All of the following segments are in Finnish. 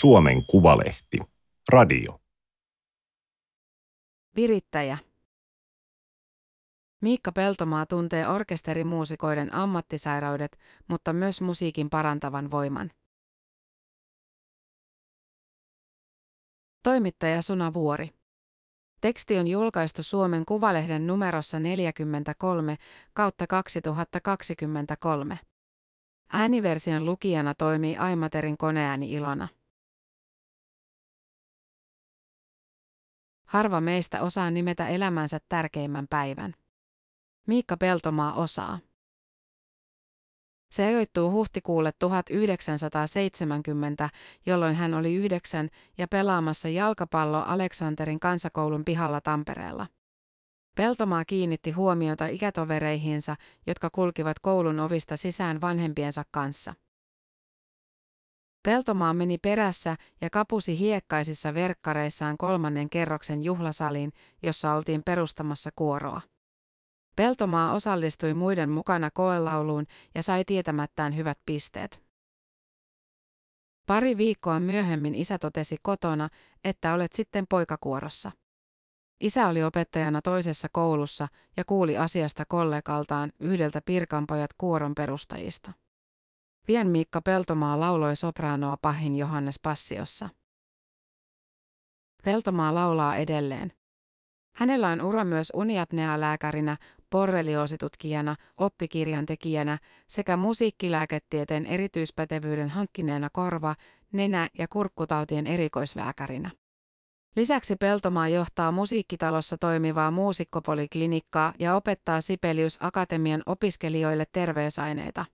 Suomen Kuvalehti. Radio. Virittäjä. Miikka Peltomaa tuntee orkesterimuusikoiden ammattisairaudet, mutta myös musiikin parantavan voiman. Toimittaja Suna Vuori. Teksti on julkaistu Suomen Kuvalehden numerossa 43 kautta 2023. Ääniversion lukijana toimii Aimaterin koneääni Ilona. Harva meistä osaa nimetä elämänsä tärkeimmän päivän. Miikka Peltomaa osaa. Se ajoittuu huhtikuulle 1970, jolloin hän oli yhdeksän ja pelaamassa jalkapallo Aleksanterin kansakoulun pihalla Tampereella. Peltomaa kiinnitti huomiota ikätovereihinsa, jotka kulkivat koulun ovista sisään vanhempiensa kanssa. Peltomaa meni perässä ja kapusi hiekkaisissa verkkareissaan kolmannen kerroksen juhlasaliin, jossa oltiin perustamassa kuoroa. Peltomaa osallistui muiden mukana koelauluun ja sai tietämättään hyvät pisteet. Pari viikkoa myöhemmin isä totesi kotona, että olet sitten poikakuorossa. Isä oli opettajana toisessa koulussa ja kuuli asiasta kollegaltaan yhdeltä Pirkanpojat kuoron perustajista. Pien Miikka Peltomaa lauloi sopraanoa pahin Johannes Passiossa. Peltomaa laulaa edelleen. Hänellä on ura myös uniapnea-lääkärinä, borrelioositutkijana, oppikirjantekijänä sekä musiikkilääketieteen erityispätevyyden hankkineena korva, nenä- ja kurkkutautien erikoislääkärinä. Lisäksi Peltomaa johtaa musiikkitalossa toimivaa muusikkopoliklinikkaa ja opettaa Sibelius Akatemian opiskelijoille terveysaineita.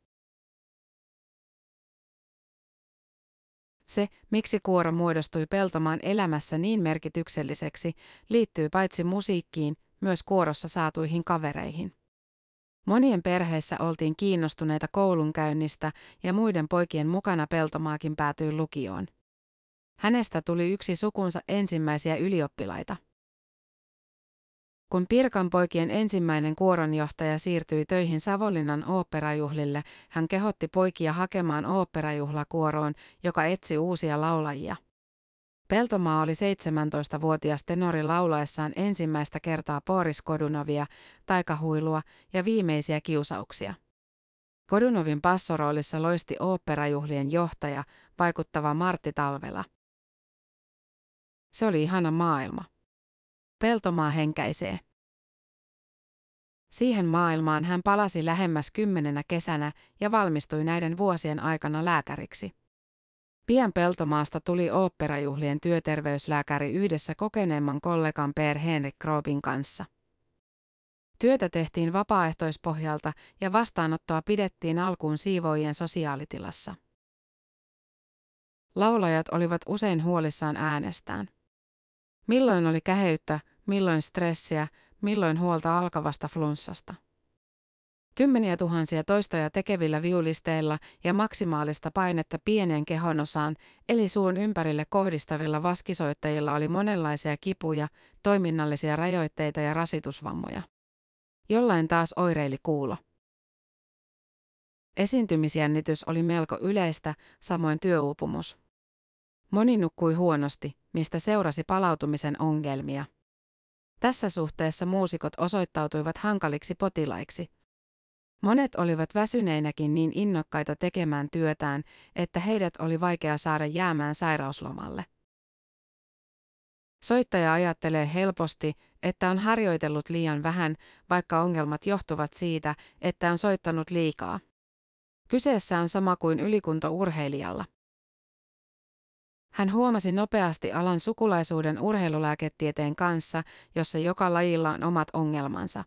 Se, miksi kuoro muodostui Peltomaan elämässä niin merkitykselliseksi, liittyy paitsi musiikkiin, myös kuorossa saatuihin kavereihin. Monien perheissä oltiin kiinnostuneita koulunkäynnistä ja muiden poikien mukana Peltomaakin päätyi lukioon. Hänestä tuli yksi sukunsa ensimmäisiä ylioppilaita. Kun Pirkan poikien ensimmäinen kuoronjohtaja siirtyi töihin Savonlinnan oopperajuhlille, hän kehotti poikia hakemaan oopperajuhlakuoroon, joka etsi uusia laulajia. Peltomaa oli 17-vuotias tenori laulaessaan ensimmäistä kertaa Boris Kodunovia, taikahuilua ja viimeisiä kiusauksia. Kodunovin passoroolissa loisti oopperajuhlien johtaja, vaikuttava Martti Talvela. Se oli ihana maailma. Peltomaa henkäisee. Siihen maailmaan hän palasi lähemmäs kymmenenä kesänä ja valmistui näiden vuosien aikana lääkäriksi. Pian Peltomaasta tuli oopperajuhlien työterveyslääkäri yhdessä kokeneemman kollegan Per Henrik Kroopin kanssa. Työtä tehtiin vapaaehtoispohjalta ja vastaanottoa pidettiin alkuun siivoojien sosiaalitilassa. Laulajat olivat usein huolissaan äänestään. Milloin oli käheyttä, milloin stressiä, milloin huolta alkavasta flunssasta. Kymmeniä tuhansia toistoja tekevillä viulisteilla ja maksimaalista painetta pieneen kehonosaan, eli suun ympärille kohdistavilla vaskisoittajilla oli monenlaisia kipuja, toiminnallisia rajoitteita ja rasitusvammoja. Jollain taas oireili kuulo. Esiintymisjännitys oli melko yleistä, samoin työuupumus. Moni nukkui huonosti, mistä seurasi palautumisen ongelmia. Tässä suhteessa muusikot osoittautuivat hankaliksi potilaiksi. Monet olivat väsyneinäkin niin innokkaita tekemään työtään, että heidät oli vaikea saada jäämään sairauslomalle. Soittaja ajattelee helposti, että on harjoitellut liian vähän, vaikka ongelmat johtuvat siitä, että on soittanut liikaa. Kyseessä on sama kuin ylikuntourheilijalla. Hän huomasi nopeasti alan sukulaisuuden urheilulääketieteen kanssa, jossa joka lajilla on omat ongelmansa.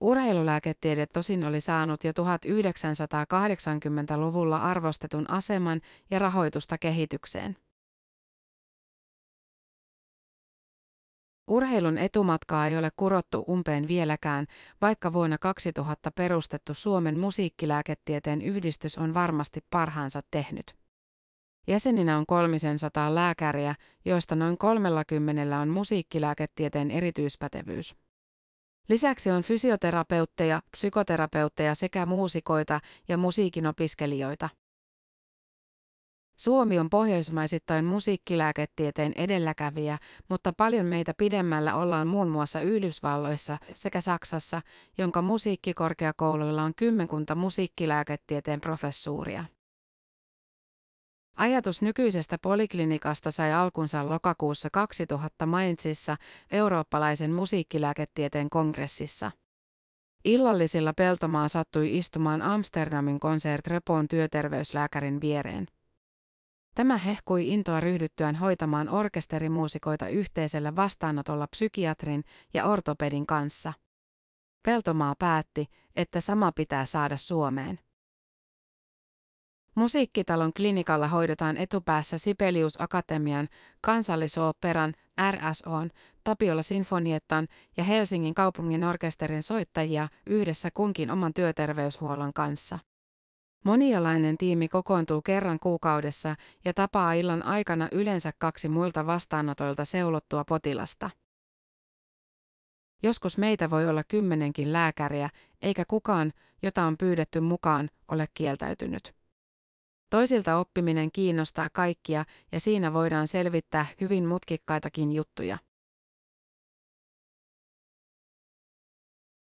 Urheilulääketiede tosin oli saanut jo 1980-luvulla arvostetun aseman ja rahoitusta kehitykseen. Urheilun etumatkaa ei ole kurottu umpeen vieläkään, vaikka vuonna 2000 perustettu Suomen musiikkilääketieteen yhdistys on varmasti parhaansa tehnyt. Jäseninä on 300 lääkäriä, joista noin 30 on musiikkilääketieteen erityispätevyys. Lisäksi on fysioterapeutteja, psykoterapeutteja sekä muusikoita ja musiikin opiskelijoita. Suomi on pohjoismaisittain musiikkilääketieteen edelläkävijä, mutta paljon meitä pidemmällä ollaan muun muassa Yhdysvalloissa sekä Saksassa, jonka musiikkikorkeakouluilla on kymmenkunta musiikkilääketieteen professuuria. Ajatus nykyisestä poliklinikasta sai alkunsa lokakuussa 2000 Mainzissa eurooppalaisen musiikkilääketieteen kongressissa. Illallisilla Peltomaa sattui istumaan Amsterdamin Concert Repon työterveyslääkärin viereen. Tämä hehkui intoa ryhdyttyään hoitamaan orkesterimuusikoita yhteisellä vastaanotolla psykiatrin ja ortopedin kanssa. Peltomaa päätti, että sama pitää saada Suomeen. Musiikkitalon klinikalla hoidetaan etupäässä Sibelius Akatemian, kansallisoopperan, RSOn, Tapiola Sinfoniettan ja Helsingin kaupungin orkesterin soittajia yhdessä kunkin oman työterveyshuollon kanssa. Monialainen tiimi kokoontuu kerran kuukaudessa ja tapaa illan aikana yleensä kaksi muilta vastaanotoilta seulottua potilasta. Joskus meitä voi olla kymmenenkin lääkäriä, eikä kukaan, jota on pyydetty mukaan, ole kieltäytynyt. Toisilta oppiminen kiinnostaa kaikkia ja siinä voidaan selvittää hyvin mutkikkaitakin juttuja.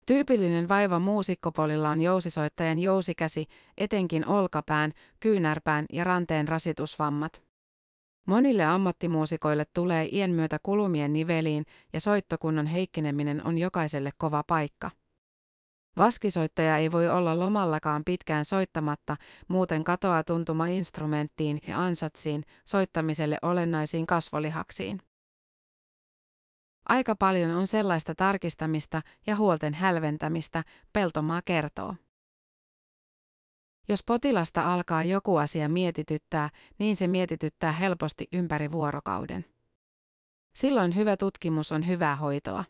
Tyypillinen vaiva muusikkopolilla on jousisoittajan jousikäsi, etenkin olkapään, kyynärpään ja ranteen rasitusvammat. Monille ammattimuusikoille tulee iän myötä kulumien niveliin ja soittokunnon heikkeneminen on jokaiselle kova paikka. Vaskisoittaja ei voi olla lomallakaan pitkään soittamatta, muuten katoaa tuntuma instrumenttiin ja ansatsiin, soittamiselle olennaisiin kasvolihaksiin. Aika paljon on sellaista tarkistamista ja huolten hälventämistä, Peltomaa kertoo. Jos potilasta alkaa joku asia mietityttää, niin se mietityttää helposti ympäri vuorokauden. Silloin hyvä tutkimus on hyvää hoitoa.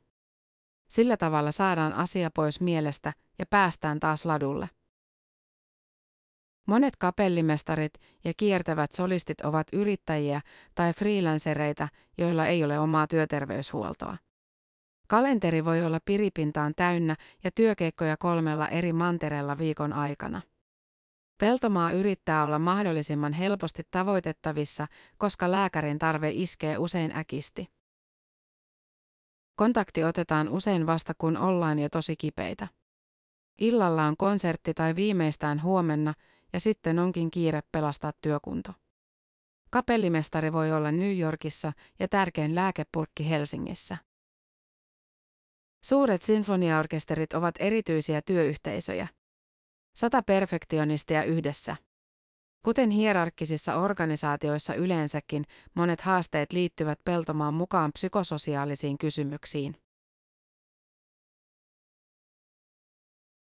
Sillä tavalla saadaan asia pois mielestä ja päästään taas ladulle. Monet kapellimestarit ja kiertävät solistit ovat yrittäjiä tai freelancereita, joilla ei ole omaa työterveyshuoltoa. Kalenteri voi olla piripintaan täynnä ja työkeikkoja kolmella eri mantereella viikon aikana. Peltomaa yrittää olla mahdollisimman helposti tavoitettavissa, koska lääkärin tarve iskee usein äkisti. Kontakti otetaan usein vasta kun ollaan jo tosi kipeitä. Illalla on konsertti tai viimeistään huomenna, ja sitten onkin kiire pelastaa työkunto. Kapellimestari voi olla New Yorkissa ja tärkein lääkepurkki Helsingissä. Suuret sinfoniaorkesterit ovat erityisiä työyhteisöjä. Sata perfektionistia yhdessä. Kuten hierarkkisissa organisaatioissa yleensäkin, monet haasteet liittyvät peltomaan mukaan psykososiaalisiin kysymyksiin.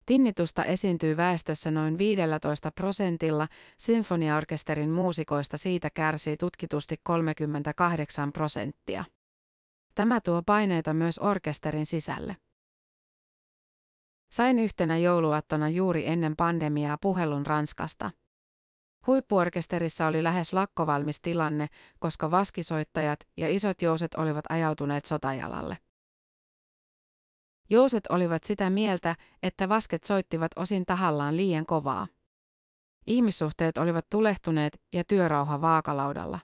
Tinnitusta esiintyy väestössä noin 15 prosentilla, sinfoniaorkesterin muusikoista siitä kärsii tutkitusti 38 prosenttia. Tämä tuo paineita myös orkesterin sisälle. Sain yhtenä jouluattona juuri ennen pandemiaa puhelun Ranskasta. Huippuorkesterissa oli lähes lakkovalmis tilanne, koska vaskisoittajat ja isot jouset olivat ajautuneet sotajalalle. Jouset olivat sitä mieltä, että vasket soittivat osin tahallaan liian kovaa. Ihmissuhteet olivat tulehtuneet ja työrauha vaakalaudalla.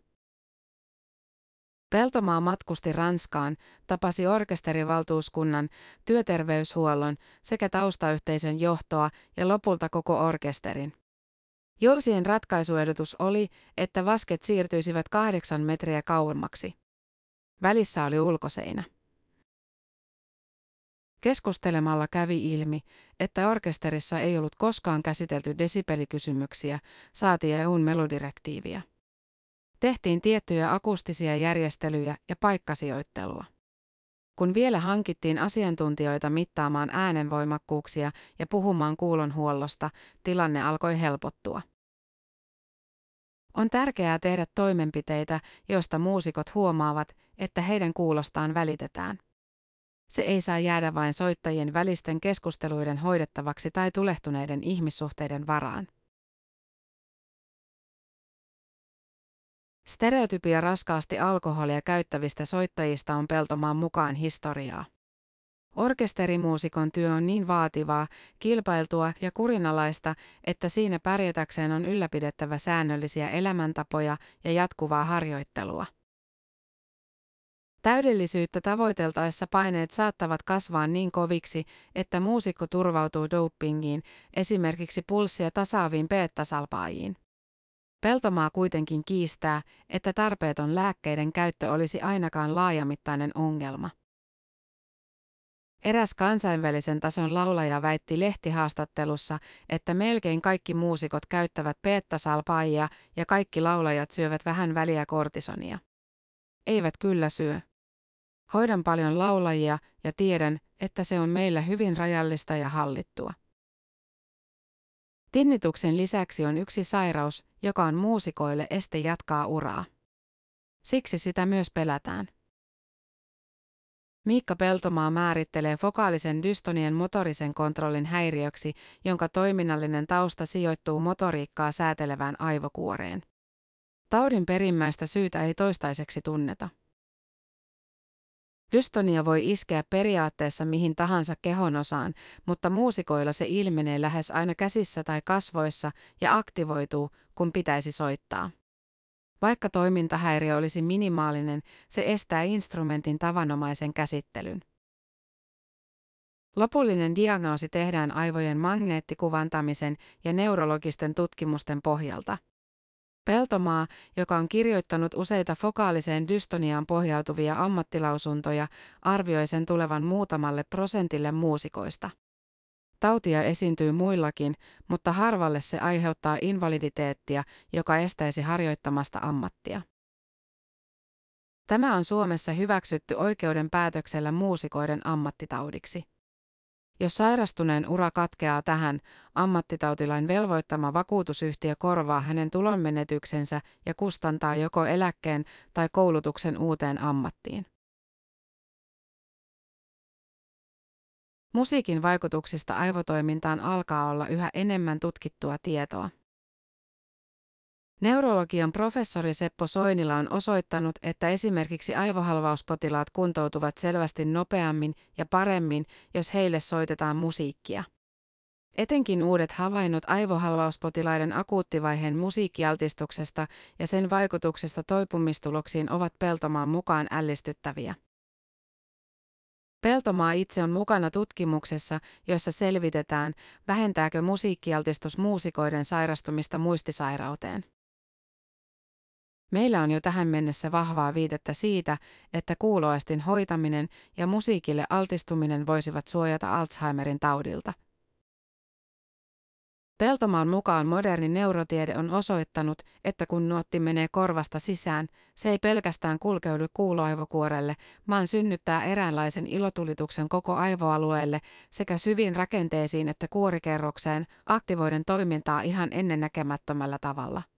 Peltomaa matkusti Ranskaan, tapasi orkesterivaltuuskunnan, työterveyshuollon sekä taustayhteisön johtoa ja lopulta koko orkesterin. Jousien ratkaisuehdotus oli, että vasket siirtyisivät kahdeksan metriä kauemmaksi. Välissä oli ulkoseinä. Keskustelemalla kävi ilmi, että orkesterissa ei ollut koskaan käsitelty desibelikysymyksiä, saati EUn melodirektiiviä. Tehtiin tiettyjä akustisia järjestelyjä ja paikkasijoittelua. Kun vielä hankittiin asiantuntijoita mittaamaan äänenvoimakkuuksia ja puhumaan kuulonhuollosta, tilanne alkoi helpottua. On tärkeää tehdä toimenpiteitä, joista muusikot huomaavat, että heidän kuulostaan välitetään. Se ei saa jäädä vain soittajien välisten keskusteluiden hoidettavaksi tai tulehtuneiden ihmissuhteiden varaan. Stereotypia raskaasti alkoholia käyttävistä soittajista on Peltomaan mukaan historiaa. Orkesterimuusikon työ on niin vaativaa, kilpailtua ja kurinalaista, että siinä pärjätäkseen on ylläpidettävä säännöllisiä elämäntapoja ja jatkuvaa harjoittelua. Täydellisyyttä tavoiteltaessa paineet saattavat kasvaa niin koviksi, että muusikko turvautuu dopingiin, esimerkiksi pulssia tasaaviin beta-salpaajiin. Peltomaa kuitenkin kiistää, että tarpeeton lääkkeiden käyttö olisi ainakaan laajamittainen ongelma. Eräs kansainvälisen tason laulaja väitti lehtihaastattelussa, että melkein kaikki muusikot käyttävät beta-salpaajia ja kaikki laulajat syövät vähän väliä kortisonia. Eivät kyllä syö. Hoidan paljon laulajia ja tiedän, että se on meillä hyvin rajallista ja hallittua. Tinnituksen lisäksi on yksi sairaus, joka on muusikoille este jatkaa uraa. Siksi sitä myös pelätään. Miikka Peltomaa määrittelee fokaalisen dystonien motorisen kontrollin häiriöksi, jonka toiminnallinen tausta sijoittuu motoriikkaa säätelevään aivokuoreen. Taudin perimmäistä syytä ei toistaiseksi tunneta. Dystonia voi iskeä periaatteessa mihin tahansa kehonosaan, mutta muusikoilla se ilmenee lähes aina käsissä tai kasvoissa ja aktivoituu, kun pitäisi soittaa. Vaikka toimintahäiriö olisi minimaalinen, se estää instrumentin tavanomaisen käsittelyn. Lopullinen diagnoosi tehdään aivojen magneettikuvantamisen ja neurologisten tutkimusten pohjalta. Peltomaa, joka on kirjoittanut useita fokaaliseen dystoniaan pohjautuvia ammattilausuntoja, arvioi sen tulevan muutamalle prosentille muusikoista. Tautia esiintyy muillakin, mutta harvalle se aiheuttaa invaliditeettia, joka estäisi harjoittamasta ammattia. Tämä on Suomessa hyväksytty oikeuden päätöksellä muusikoiden ammattitaudiksi. Jos sairastuneen ura katkeaa tähän, ammattitautilain velvoittama vakuutusyhtiö korvaa hänen tulonmenetyksensä ja kustantaa joko eläkkeen tai koulutuksen uuteen ammattiin. Musiikin vaikutuksista aivotoimintaan alkaa olla yhä enemmän tutkittua tietoa. Neurologian professori Seppo Soinila on osoittanut, että esimerkiksi aivohalvauspotilaat kuntoutuvat selvästi nopeammin ja paremmin, jos heille soitetaan musiikkia. Etenkin uudet havainnot aivohalvauspotilaiden akuuttivaiheen musiikkialtistuksesta ja sen vaikutuksesta toipumistuloksiin ovat Peltomaan mukaan ällistyttäviä. Peltomaa itse on mukana tutkimuksessa, jossa selvitetään, vähentääkö musiikkialtistus muusikoiden sairastumista muistisairauteen. Meillä on jo tähän mennessä vahvaa viitettä siitä, että kuuloaistin hoitaminen ja musiikille altistuminen voisivat suojata Alzheimerin taudilta. Peltomaan mukaan moderni neurotiede on osoittanut, että kun nuotti menee korvasta sisään, se ei pelkästään kulkeudu kuuloaivokuorelle, vaan synnyttää eräänlaisen ilotulituksen koko aivoalueelle sekä syviin rakenteisiin että kuorikerrokseen, aktivoiden toimintaa ihan ennennäkemättömällä tavalla.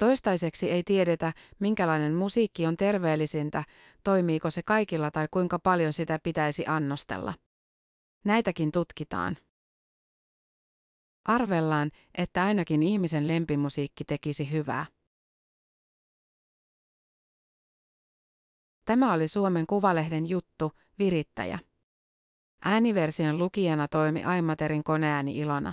Toistaiseksi ei tiedetä, minkälainen musiikki on terveellisintä, toimiiko se kaikilla tai kuinka paljon sitä pitäisi annostella. Näitäkin tutkitaan. Arvellaan, että ainakin ihmisen lempimusiikki tekisi hyvää. Tämä oli Suomen Kuvalehden juttu, virittäjä. Ääniversion lukijana toimi Aimaterin koneääni Ilona.